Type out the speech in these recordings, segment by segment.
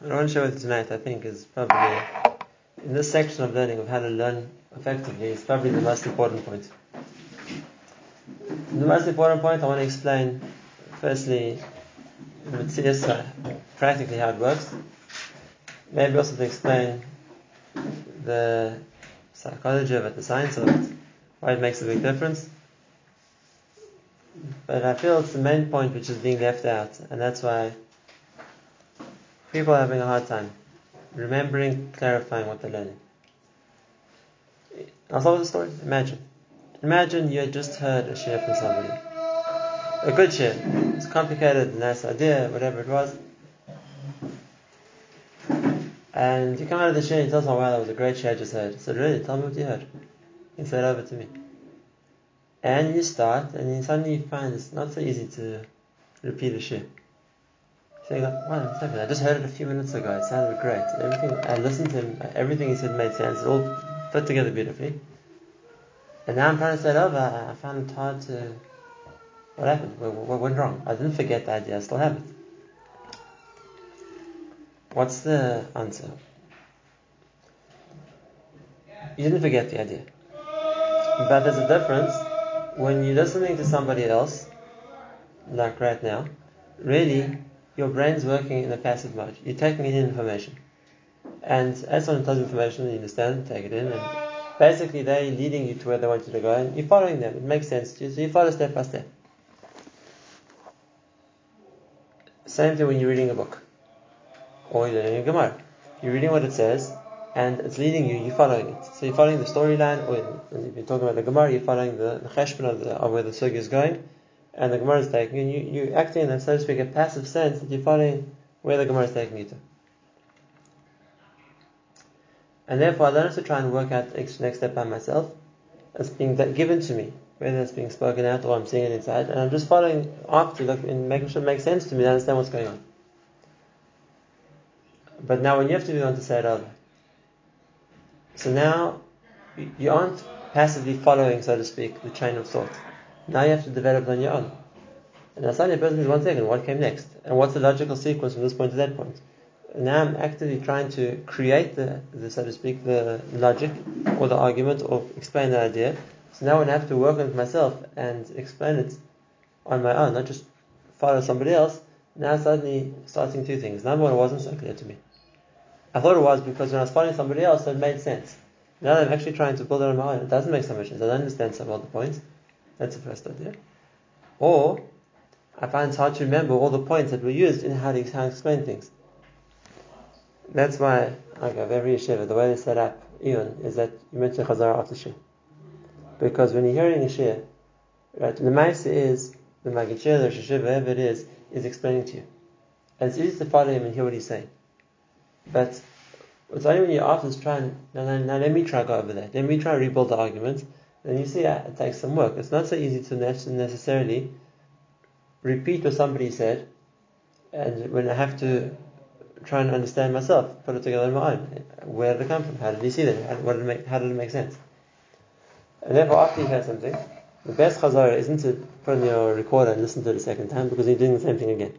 What I want to share with you tonight, I think, is probably in this section of learning of how to learn effectively is probably the most important point. The most important point I want to explain, firstly, uh, practically how it works. Maybe also to explain the psychology of it, the science of it, why it makes a big difference. But I feel it's the main point which is being left out, and that's why people are having a hard time remembering, clarifying what they're learning. I'll start with a story. Imagine. Imagine you had just heard a share from somebody. A good share. It's complicated, nice idea, whatever it was. And you come out of the share and you tell someone, wow, that was a great share I just heard. Said, really? Tell me what you heard. He said over to me. And you start, and you suddenly find it's not so easy to repeat a share. So you go, wow, I just heard it a few minutes ago. It sounded great. Everything I listened to him, everything he said made sense. It all fit together beautifully. And now I'm trying to say it over. I found it hard to. What happened? What went wrong? I didn't forget the idea. I still have it. What's the answer? You didn't forget the idea. But there's a difference when you're listening to somebody else, like right now, really your brain's working in a passive mode. You're taking in information. And as someone tells you information, you understand, take it in, and basically they're leading you to where they want you to go, and you're following them. It makes sense to you, so you follow step by step. Same thing when you're reading a book, or you're learning a Gemara. You're reading what it says, and it's leading you, you're following it. So you're following the storyline, or if you're talking about the Gemara, you're following the, the cheshbon of, of where the sugi is going, and the Gemara is taking you, you, you're acting in, a, so to speak, a passive sense that you're following where the Gemara is taking you to. And therefore, I have to try and work out the next step by myself. It's being given to me, whether it's being spoken out or I'm seeing it inside, and I'm just following after, look, and making sure it makes sense to me to understand what's going on. But now, when you have to be the one to say it over, so now you aren't passively following, so to speak, the train of thought. Now you have to develop it on your own. And now suddenly a person is one second, what came next? And what's the logical sequence from this point to that point? now I'm actively trying to create the, the, so to speak, the logic or the argument or explain the idea. So now I have to work on it myself and explain it on my own, not just follow somebody else, now suddenly starting two things. Number one, it wasn't so clear to me. I thought it was because when I was following somebody else, it made sense. Now that I'm actually trying to build it on my own, it doesn't make so much sense. I don't understand some of the points. That's the first idea. Or I find it's hard to remember all the points that were used in how to, explain things. That's why, okay, every yeshiva, the way they set up, even, is that you mention Chazara after Shir. Because when you're hearing a Shir, right, the Maisa is, the Magid Shir, the Yeshiva, whatever it is, is explaining to you. And it's easy to follow him and hear what he's saying. But it's only when you're after trying, now, now, now let me try go over that. Let me try rebuild the argument. Then you see it takes some work. It's not so easy to necessarily repeat what somebody said, and when I have to try and understand myself, put it together in my own. Where did it come from? How did he see that? How, what did it make, how did it make sense? And therefore, after you hear something, the best chazara isn't to put on your recorder and listen to it a second time because you're doing the same thing again.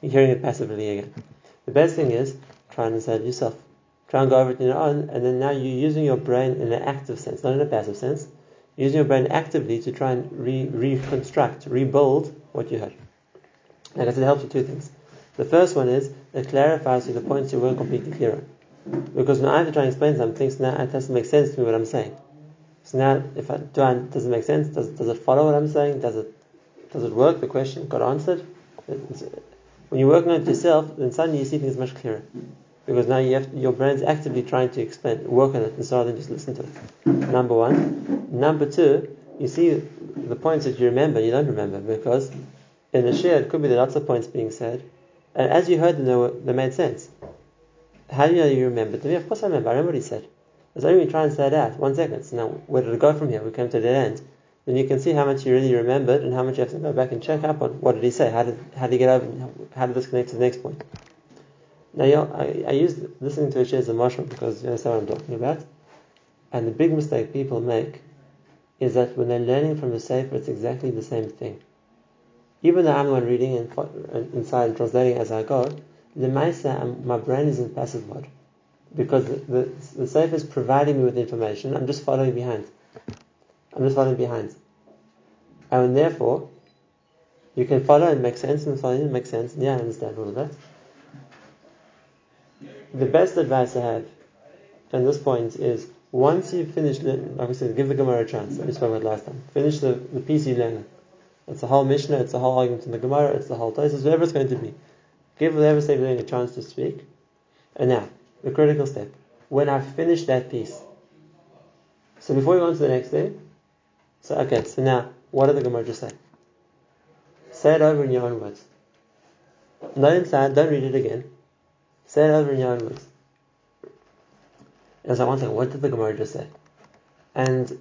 You're hearing it passively again. The best thing is try and understand yourself. Try and go over it on your own, and then now you're using your brain in an active sense, not in a passive sense. Using your brain actively to try and re- reconstruct, rebuild what you heard. And I said, it helps with two things. The first one is it clarifies the points you weren't completely clear on. Because when I have to try and explain something, so now it doesn't make sense to me what I'm saying. So now, if I do, I, does it make sense? Does, does it follow what I'm saying? Does it does it work? The question got answered. When you're working on it yourself, then suddenly you see things much clearer. Because now you have your brain's actively trying to work on it, and rather than just listen to it. Number one. Number two, you see the points that you remember, you don't remember because in the share it could be there lots of points being said, and as you heard them, they, were, they made sense. How do you know you remember them? Of course I remember. I remember what he said. It's only you try and say out. One second. So now, where did it go from here? We came to the end. Then you can see how much you really remembered and how much you have to go back and check up on. What did he say? How did, how did he get over? How did this connect to the next point? Now, you know, I, I use listening to a share as a marshal because you understand what I'm talking about. And the big mistake people make is that when they're learning from the sefer, it's exactly the same thing even though I'm the one reading and, inside and translating as I go, Lemaisa, my brain is in passive mode because the, the, the Sefer is providing me with information. I'm just following behind. I'm just following behind. And therefore, you can follow and make sense and follow and make sense. Yeah, I understand all of that. The best advice I have at this point is once you've finished, like we said, give the Gemara a chance. We spoke about last time. Finish the, the piece you learn. It's a whole Mishnah, it's a whole argument in the Gemara, it's the whole Tosis, whatever it's going to be. Give whatever Sefer a chance to speak. And now, the critical step. When I've finished that piece. So before we go on to the next day, so okay, so now, what did the Gemara just say? Say it over in your own words. Not inside, don't read it again. Say it over in. And so one second, what did the Gemara just say? And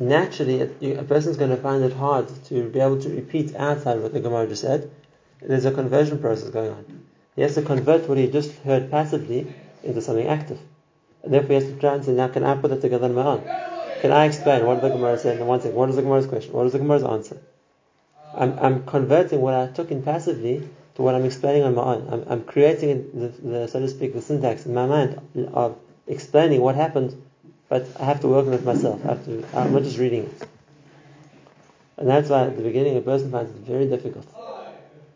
naturally, a, a person's going to find it hard to be able to repeat outside what the Gemara just said. There's a conversion process going on. He has to convert what he just heard passively into something active. And therefore, he has to try and say, now can I put it together on my own? Can I explain what the Gemara said? And one second, what is the Gemara's question? What is the Gemara's answer? I'm, I'm converting what I took in passively to what I'm explaining on my own. I'm, I'm creating, the, the, so to speak, the syntax in my mind of explaining what happened, but I have to work on it myself. I have to, I'm not just reading it. And that's why at the beginning a person finds it very difficult.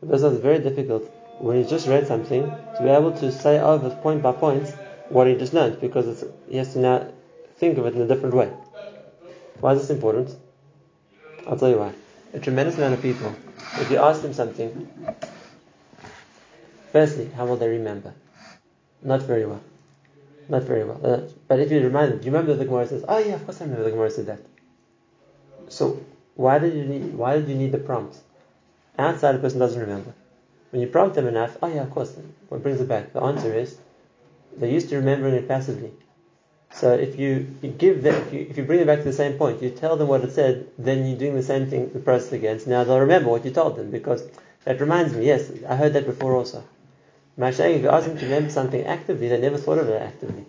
A person finds it very difficult when he's just read something to be able to say oh, over point by point what he just learned because he has to now think of it in a different way. Why is this important? I'll tell you why. A tremendous amount of people, if you ask them something, firstly, how will they remember? Not very well. Not very well. Uh, but if you remind them, do you remember the Gemara says, oh yeah, of course I remember the Gemara said that. So why did you need, why did you need the prompt? Outside a person doesn't remember. When you prompt them enough, oh yeah, of course, what brings it back? The answer is, they're used to remembering it passively. So if you, you give them, if you, if you bring them back to the same point, you tell them what it said, then you're doing the same thing, the process again. So now they'll remember what you told them because that reminds me, yes, I heard that before also. Mashayim, if you ask them to remember something actively, they never thought of it actively.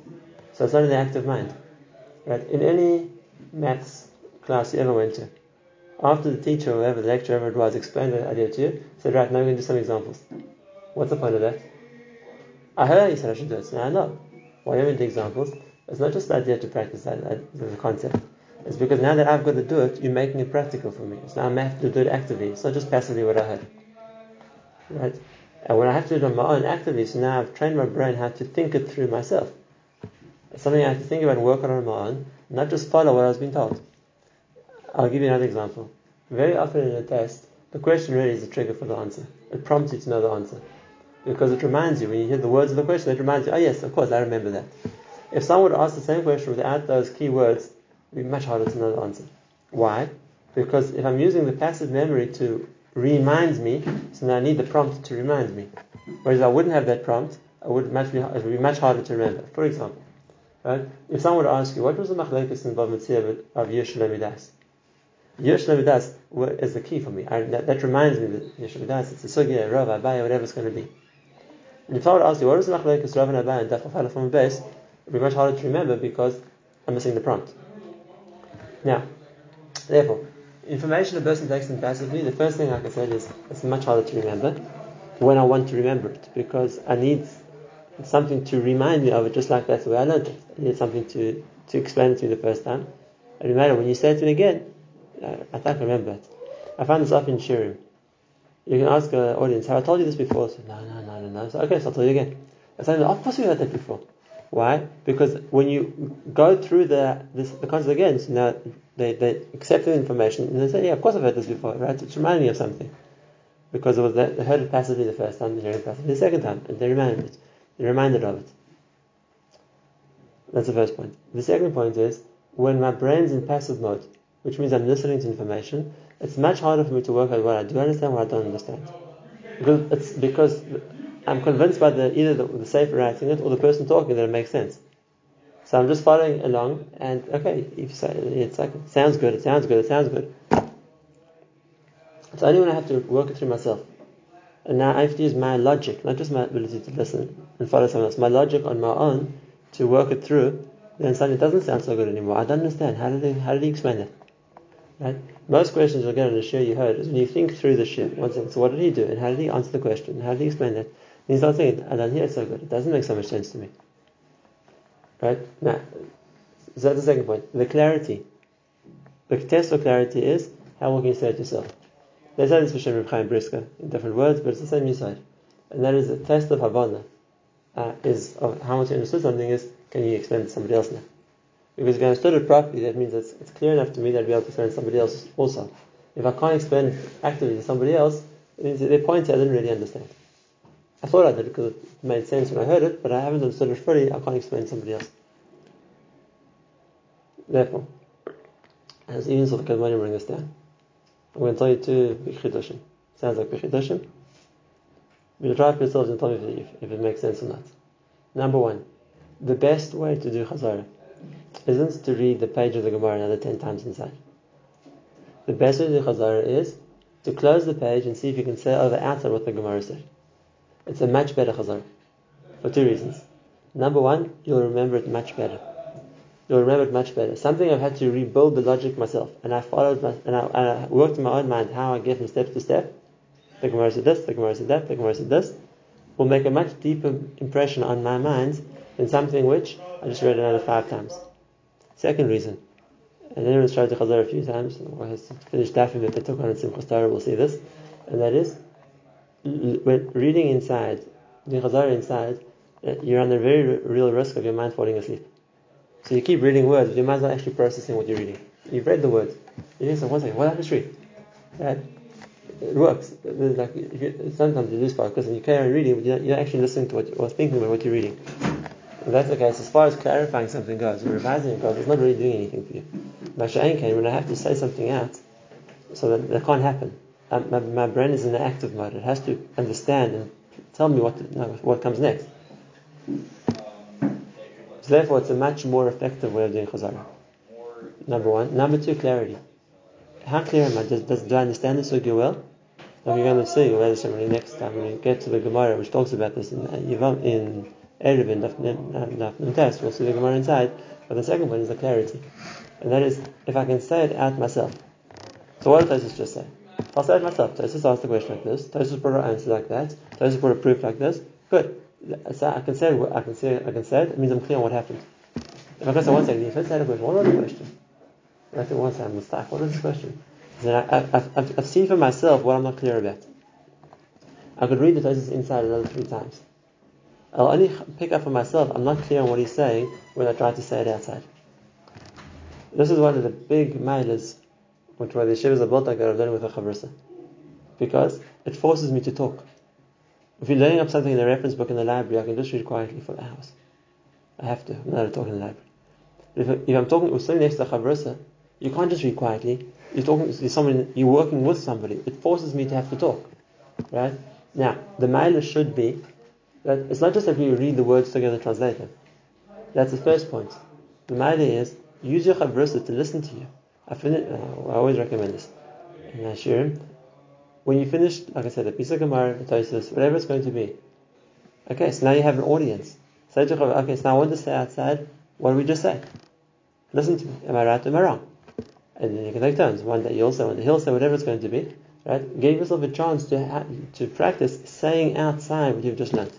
So it's not in the active mind. Right? In any maths class you ever went to, after the teacher or whoever, the lecturer, it was, explained the idea to you, said, right, now we're going to do some examples. What's the point of that? I heard you said I should do it, so now I know. Why are you do examples? It's not just the idea to practice that, the concept. It's because now that I've got to do it, you're making it practical for me. So now I have to do it actively. It's not just passively what I heard. Right? And when I have to do my own actively, so now I've trained my brain how to think it through myself. It's something I have to think about and work on on my own, not just follow what I was being told. I'll give you another example. Very often in a test, the question really is the trigger for the answer. It prompts you to know the answer. Because it reminds you, when you hear the words of the question, it reminds you, oh yes, of course, I remember that. If someone would ask the same question without those key words, it would be much harder to know the answer. Why? Because if I'm using the passive memory to remind me, so now I need the prompt to remind me. Whereas I wouldn't have that prompt, I would much be, it would be much harder to remember. For example, right? If someone were to ask you, what was the machlekes in Bava Metzia of Yesh Lamidas? Yesh Lamidas is the key for me. I, that, that, reminds me that Yesh Lamidas, it's a sugya, Rav, Abai, whatever it's going to be. And if I were to ask you, what was the machlekes Rav and Abai and Daf from base, it would be much harder to remember because I'm missing the prompt. Now, therefore, information a person takes in passively, the first thing, I said, is it's much harder to remember when I want to remember it because I need something to remind me of it, just like that's the way I learned it. I need something to, to explain it to me the first time. And remember, when you say it to me again, uh, I, can't remember it. I find this often in. You can ask an audience, have I told you this before? So, no, no, no, no, no. So, okay, so I'll tell you again. I say, of course we heard that before. Why? Because when you go through the this, the concept again, so now they, they accept the information and they say, yeah, of course I've heard this before, right? It's reminding me of something. Because it was that, they heard it passively the first time, they heard it passively the second time, and they reminded it. They're reminded of it. That's the first point. The second point is, when my brain's in passive mode, which means I'm listening to information, it's much harder for me to work out what I do understand, what I don't understand. Because it's because I'm convinced by the either the, the Sefer writing it or the person talking that it makes sense. So I'm just following along, and okay, if say it's like it sounds good, it sounds good, it sounds good. It's only when I have to work it through myself, and now I have to use my logic, not just my ability to listen and follow someone else, my logic on my own to work it through. Then suddenly it doesn't sound so good anymore. I don't understand. How did he, how did he explain that? Right? Most questions you'll get on the shir you heard is when you think through the second. So what did he do? And how did he answer the question? How did he explain that? And you start thinking, I don't hear it so good. It doesn't make so much sense to me. Right? Now, so that's the second point. The clarity. The test for clarity is how well can you say it yourself? They say this for Shem Chaim Brisker in different words, but it's the same side. And that is the test of Havana. Uh, is of how much you understood something is can you explain it to somebody else now? Because if I understood it properly, that means it's, it's clear enough to me that I'll be able to explain it to somebody else also. If I can't explain it actively to somebody else, it means their point I didn't really understand. I thought I did because it made sense when I heard it, but I haven't understood it fully, I can't explain to somebody else. Therefore, as even so the Kadmonim bring this down. I'm going to tell you two big. Sounds like big chidushim. But try it yourselves and tell me if, if, it makes sense or not. Number one, the best way to do chazara isn't to read the page of the Gemara another ten times inside. The best way to do chazara is to close the page and see if you can say over outside what the Gemara said. It's a much better chazara for two reasons. Number one, you'll remember it much better you'll remember it much better. Something I've had to rebuild the logic myself, and I followed my, and I, and I worked in my own mind how I get from step to step. The Gemara said this, the Gemara said that, the Gemara said this, will make a much deeper impression on my mind than something which I just read another five times. Second reason, and anyone's tried to chazar a few times, or has finished dafim that they took on in Simchas will see this, and that is, when reading inside, doing chazar inside, uh, you're under very real risk of your mind falling asleep. So you keep reading words, but your mind's not actually processing what you're reading. You've read the words. You think, one second, what happened to? Right? It works. Like, you, sometimes you lose focus and you carry on reading, but you're, you're actually listening to what or thinking about what you're reading. If that's the case, as far as clarifying something goes, revising it goes, it's not really doing anything for you. But Masha'ain came when I have to say something out, so that, that can't happen. My, my, brain is in an active mode. It has to understand and tell me what to, what comes next. So therefore, it's a much more effective way of doing chazara. Number one. Number two, clarity. How clear am I? Does, does, do I understand this sugya well? Like you're going to see when next time when we get to the Gemara, which talks about this in uh, in Erev Daf Test, we'll see the Gemara inside. But the second one is the clarity, and that is if I can say it out myself. So what does Tosis just say? I'll say it myself. Tosis asked the question like this. Tosis brought an answer like that. Tosis brought a proof like this. Good. So I can say I can say I can say it. It means I'm clear on what happened. If I can say one second, if I say a question, what was the question? I think second, I'm stuck. What is the question? Then I, have I've seen for myself what I'm not clear about. I could read the Tosis inside another three times. I'll only pick up for myself. I'm not clear on what he's saying when I try to say it outside. This is one of the big mailers which why the shivas are built like that I've done with a chavrasa. Because it forces me to talk. If you're learning up something in the reference book in the library, I can just read quietly for hours. I have to. I'm not to talk in the library. If, if I'm talking with somebody next to a Chavrasa, you can't just read quietly. You're talking to someone, you're working with somebody. It forces me to have to talk. Right? Now, the mailer should be that it's not just that we read the words together and translate them. That's the first point. The mailer is use your Chavrasa to listen to you. I, fin- uh, I always recommend this. In Ashirim, when you finish, like I said, a piece of Gemara, a Tosis, whatever it's going to be. Okay, so now you have an audience. Say to okay, so now I want to say outside, what do we just say? Listen to me. Am I right am I wrong? And then you can take turns. One day you'll say, one day he'll say, whatever it's going to be. Right? Give yourself a chance to ha- to practice saying outside what you've just learned.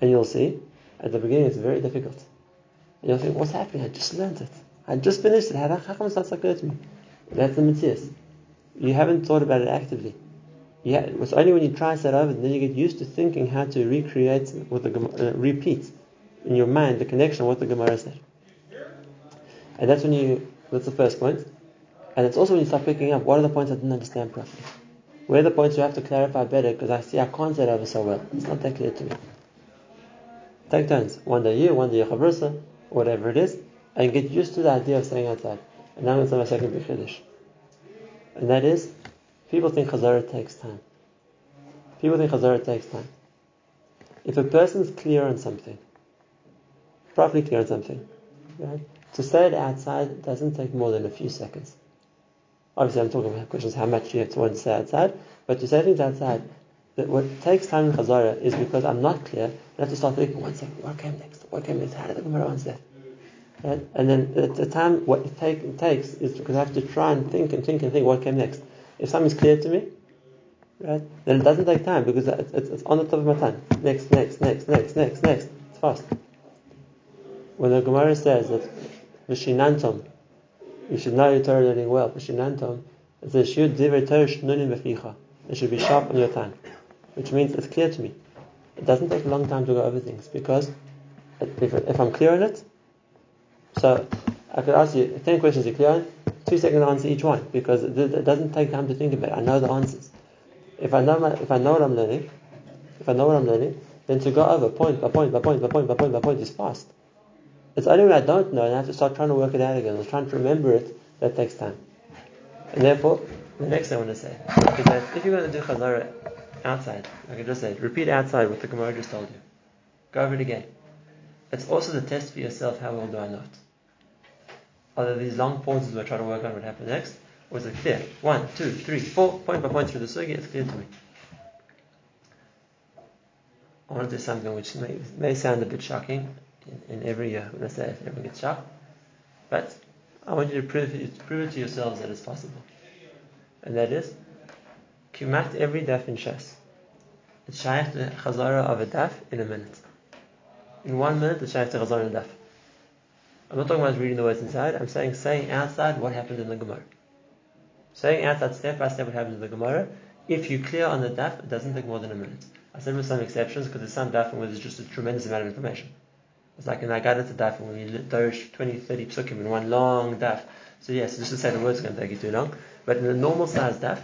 And you'll see, at the beginning it's very difficult. And you'll think, what's happening? I just learned it. I just finished it. How to me? That's the mitzvah. You haven't thought about it actively. Yeah, it's only when you try that over, then you get used to thinking how to recreate what the uh, repeat in your mind the connection of what the Gemara said. And that's when you. That's the first point. And it's also when you start picking up what are the points I didn't understand properly. Where are the points you have to clarify better because I see I can't it over so well. It's not that clear to me. Take turns. One day you, one day your chavrasa, whatever it is, and get used to the idea of saying outside. And now I'm going to my second b'chiddush and that is, people think Chazara takes time. People think Chazara takes time. If a person is clear on something, properly clear on something, right, to say it outside doesn't take more than a few seconds. Obviously, I'm talking about questions how much you have to want to say outside, but to say things outside, that what takes time in Chazara is because I'm not clear. I have to start thinking, one second, what came next? What came next? How did the Gemara answer that? Right? And then at the time, what it, take, takes is because I have to try and think and think and think what came next. If something's clear to me, right? Then it doesn't take time because it's, it's, on the top of my tongue. Next, next, next, next, next, next. It's fast. When the Gemara says that Vishinantom, you should know your Torah learning well. Vishinantom, it says Shud Divrei Torah Shnunim. It should be sharp on your tongue, which means it's clear to me. It doesn't take a long time to go over things because if, if I'm clear on it, so I could ask you 10 questions clear two seconds to answer each one because it, doesn't take time to think about it. I know the answers. If I know my, if I know what I'm learning, if I know what I'm learning, then to go over point by point by point by point by point by point is fast. It's only when I don't know and I have to start trying to work it out again or trying to remember it that takes time. And therefore, the next thing I want to say is that if you're going to do chazara outside, I can just say, repeat outside what the Gemara just told you. Go over it again. It's also the test for yourself, how well do I know it? Are there these long pauses I try to work on what happened next? Is it clear? One, two, three, four, point by point through the sugi, it's clear to me. I want to do something which may, may sound a bit shocking in, in every year when I say it, everyone gets shocked. But I want you to prove it, prove it to yourselves that it's possible. And that is, Kumat every daf in Shas. It's shaykh to chazara of a daf in a minute. In one minute, it's shaykh to chazara of a daf. I'm not talking about reading the words inside, I'm saying saying outside what happened in the Gemara. Saying outside step by step what happened in the Gemara. If you clear on the daf, it doesn't take more than a minute. I said with some exceptions because there's some daf where there's just a tremendous amount of information. It's like in Agadat daf when we dorish 20, 30 psukim in one long daf. So yes, just to say the words is going to take you too long. But in a normal size daf,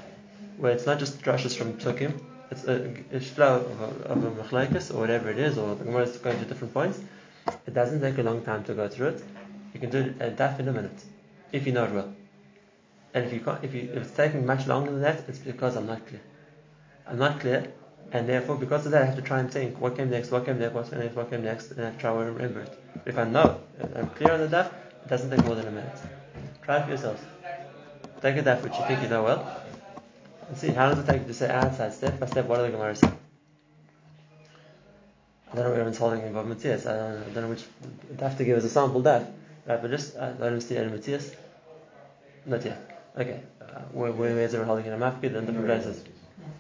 where it's not just drushes from psukim, it's a, a of a, of or whatever it is, or the Gemara is going to different points. It doesn't take a long time to go through it. You can do it a daf in a minute, if you know it well. And if you can't, if, you, if it's taking much longer than that, it's because I'm not clear. I'm not clear, and therefore, because of that, I have to try and think what came next, what came next, what came next, what came next, and I try to remember it. If I know, I'm clear on the daf, it doesn't take more than a minute. Try it for yourselves. Take a daf which you think you know well, and see how does it take to say outside, step by step, what are the Gemara say? I don't know where everyone's holding involved Matthias. I don't, I don't know which daf to give us a sample daf, right? But just uh, let him see any Matthias. Not yet. Okay. Uh, where, where is everyone holding in a mafkid and different places?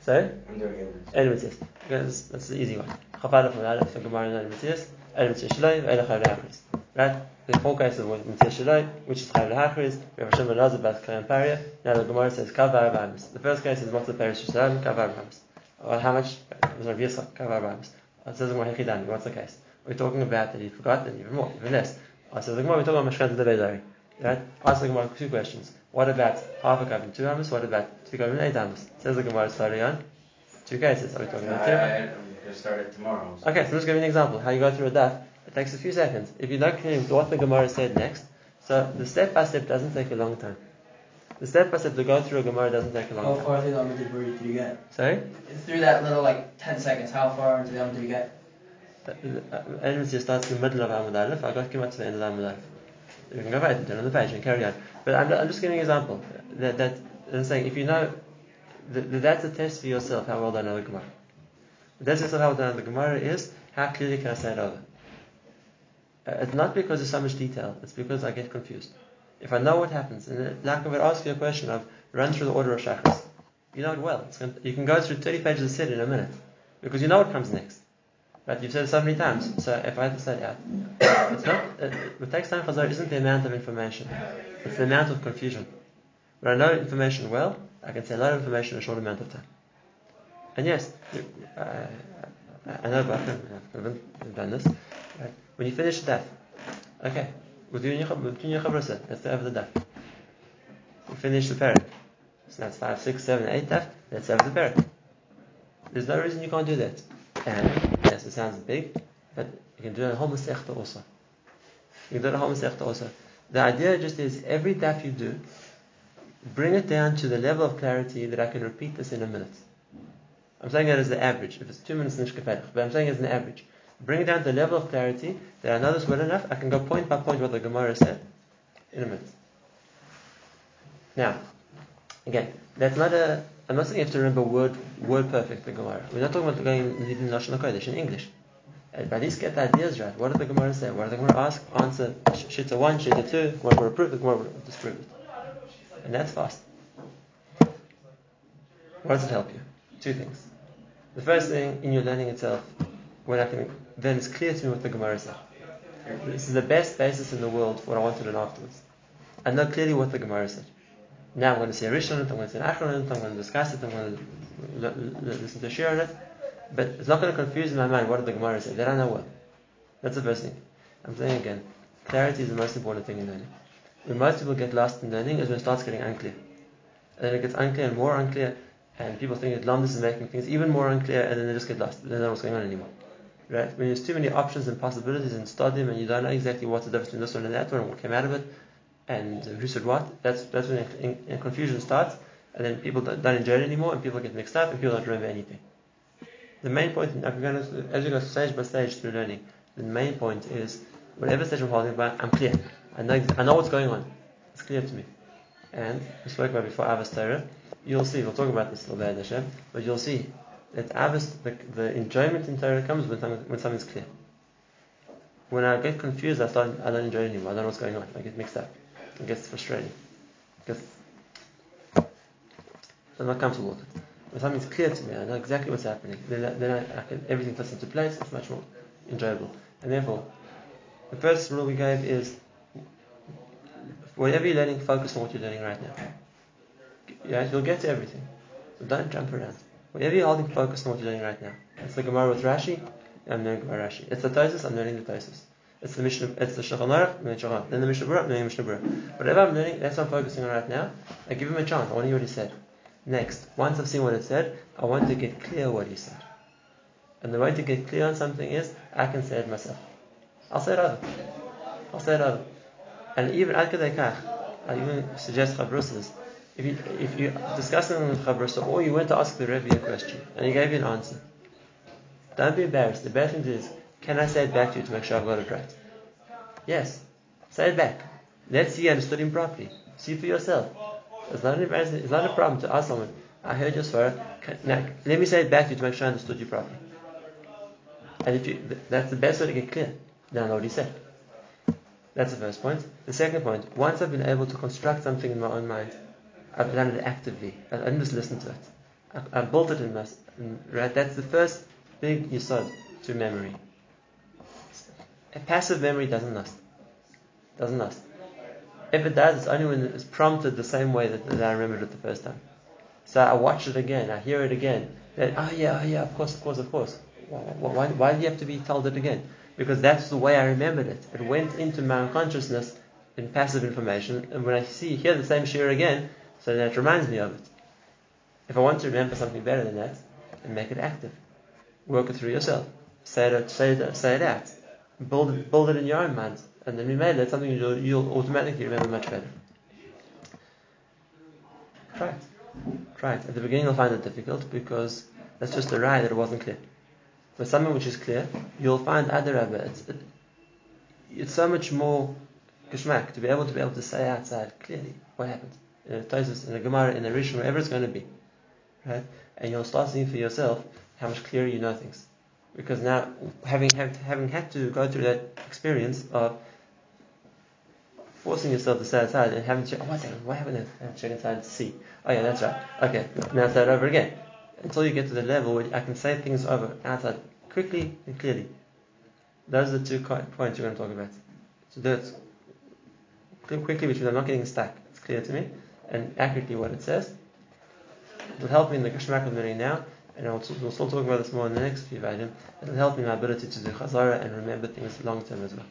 Sorry? I'm doing it. Any Matthias. Okay, that's, that's the easy one. Chafada from Aleph, so Gemara and Matthias. Any Matthias Shaloi, Eila Chayav Le'achris. Right? The four case with Matthias Shaloi, which is Chayav Le'achris. We have Hashem and Lazar, Bat Kayam Paria. Now the Gemara says Kavar Bahamas. The first case is what's the Paris Shalom, Kavar Bahamas. Well, how much? It was Rav Yitzchak, Kavar Bahamas. It says Gemara Hechidani. What's the case? We're talking about that he forgot, and even more, even less. I says the we're talking about Mashkanta Devedari. Right? Ask the Gemara two questions. What about half a cup and two amos? What about two cup and eight amos? Says the Gemara starting on two cases. Are we talking about I, two? I, I'm going to start it tomorrow. so- Okay, so let's give you an example. How you go through a daf. It takes a few seconds. If you're not clear what the Gemara said next, so the step by step doesn't take a long time. The step by step to go through a Gemara doesn't take a How long time. far through the Amud you- did you get? Sorry? Through that little like 10 seconds, how far into the Amud did you get? Enmity starts in the middle of Amud Aleph. I got came up to the end of Amud Aleph. You can go right and turn on the page and carry on. But I'm, I'm just giving an example. That, that I'm saying if you know, that, that's a test for yourself how well do I know the Gemara. The test for yourself how well do I know the Gemara is how clearly can I say it over. Uh, it's not because there's so much detail. It's because I get confused. If I know what happens, and like I would ask you a question of run through the order of shachas, you know it well. To, you can go through 30 pages of Sid in a minute because you know what comes next. Right? You've said it so many times. So if I have to say out, it's not. It, what takes time chazar isn't the amount of information; it's the amount of confusion. When I know information well, I can say a lot of information in a short amount of time. And yes, uh, I know Bachman, I've done this. Right? When you finish that, okay, You finish the parak. So that's five, six, seven, eight daf. Let's over the parak. There's no reason you can't do that. And yes, it sounds big, but you can do it in whole Masechta also. You can do it in whole Masechta also. The idea just is every daf you do, bring it down to the level of clarity that I can repeat this in a minute. I'm saying that as the average. If it's two minutes, nishkafedach, but I'm saying as an average. Bring down the level of clarity that I know this well enough. I can go point by point what the Gemara said in a minute. Now, again, that's not a. I'm not saying you have to remember word word perfect the Gemara. We're not talking about going leading Lashon Hakodesh in English. But at least get the ideas right. What did the Gemara say? What did the Gemara ask? Answer sh- Shitta one, Shitta two. Gemara will prove it. Gemara disprove it, and that's fast. What does it help you? two things. The first thing in your learning itself, when I can, then it's clear to me what the Gemara said. This is the best basis in the world for what I want to learn afterwards. I know clearly what the Gemara said. Now I'm going to a Rishon I'm going to an Achron I'm going to discuss it, I'm going to l- l- listen to shir on it. But it's not going to confuse in my mind what did the Gemara say. Then I know well. That's the first thing. I'm saying again, clarity is the most important thing in learning. When most people get lost in learning is when it starts getting unclear. And then it gets unclear and more unclear, and people think that London is making things even more unclear, and then they just get lost. They don't know what's going on anymore. Right? When there's too many options and possibilities in studying, and you don't know exactly what's the difference between this one and that one, and what came out of it, and who said what, that's, that's when in, in confusion starts, and then people don't, don't enjoy it anymore, and people get mixed up, and people don't remember anything. The main point, as we go stage by stage through learning, the main point is whatever stage I'm holding by, I'm clear. I know, I know what's going on. It's clear to me. And we spoke about before Torah. You'll see, we'll talk about this a little bit, Hashem, but you'll see that Avos, the, the enjoyment in Torah comes when, something, when something's clear. When I get confused, I start, I don't enjoy it anymore. I don't know what's going on. I get mixed up. It gets frustrating. It I'm not comfortable with it. When something's clear to me, I know exactly what's happening. Then, then I, I can, everything fits into place. It's much more enjoyable. And therefore, the first rule we gave is whatever you're learning, focus on what you're learning right now. Yeah, you'll get to everything. But don't jump around. Whatever you're holding, focus on what you're doing right now. It's the Gemara with Rashi, I'm learning Gemara Rashi. It's the Tosis, I'm learning the Tosis. It's the Mishnah, it's the Shulchan Aruch, I'm learning Shulchan. Then the Mishnah Berurah, I'm learning Mishnah Berurah. Whatever I'm learning, that's what I'm focusing on right now. I give him a chance. I want to hear what he said. Next, once I've seen what it said, I want to get clear what he said. And the way to get clear on something is, I can say it myself. I'll say it over. I'll say it over. And even I even suggest Chabrusas, if you if you discussing with Chabrusa, or you went to ask the Rebbe a question and he gave you an answer, don't be embarrassed. The best thing is, can I say it back to you to make sure I've got it right? Yes, say it back. Let's see you understood him properly. See for yourself. It's not. It's not a problem to ask someone. I heard your swear. Now let me say it back to you to make sure I understood you properly. And if you, that's the best way to get clear. Then I know what he said. That's the first point. The second point, once I've been able to construct something in my own mind, I've done it actively. I didn't just listen to it. I've, I've built it in my, in, right? That's the first big yisod to memory. A passive memory doesn't last. Doesn't last. If it does, it's only when it's prompted the same way that, that I remembered it the first time. So I watch it again, I hear it again. Then, oh yeah, oh yeah, of course, of course, of course. Why, why, why do you have to be told it again? Because that's the way I remembered it. It went into my unconsciousness in passive information, and when I see hear the same shir again, so that reminds me of it. If I want to remember something better than that, then make it active. Work it through yourself. Say it, say it, say it out. Build it, build it in your own mind, and then you remember that's something you'll, you'll automatically remember much better. Try it. Try it. At the beginning, you'll find it difficult because that's just a ride that it wasn't clear. But something which is clear, you'll find Adarabba. It's, it, it's so much more geschmack to be able to be able to say outside clearly what happened in a Tosis, in a Gemara, in a Rishon, wherever it's going to be, right? And you'll start seeing for yourself how much clearer you know things, because now having have, having had to go through that experience of forcing yourself to say outside and having to check, oh, one second, what happened? To check inside to see. Oh yeah, that's right. Okay, now say it over again until you get to the level where I can say things over outside quickly and clearly. Those are the two points you're going to talk about. So do it quickly, which means I'm not getting stuck. It's clear to me and accurately what it says. It will help me in the Geschmack of now, and I'll, we'll still talk about this more in the next few items. It will help me in my ability to do Chazara and remember things long term as well.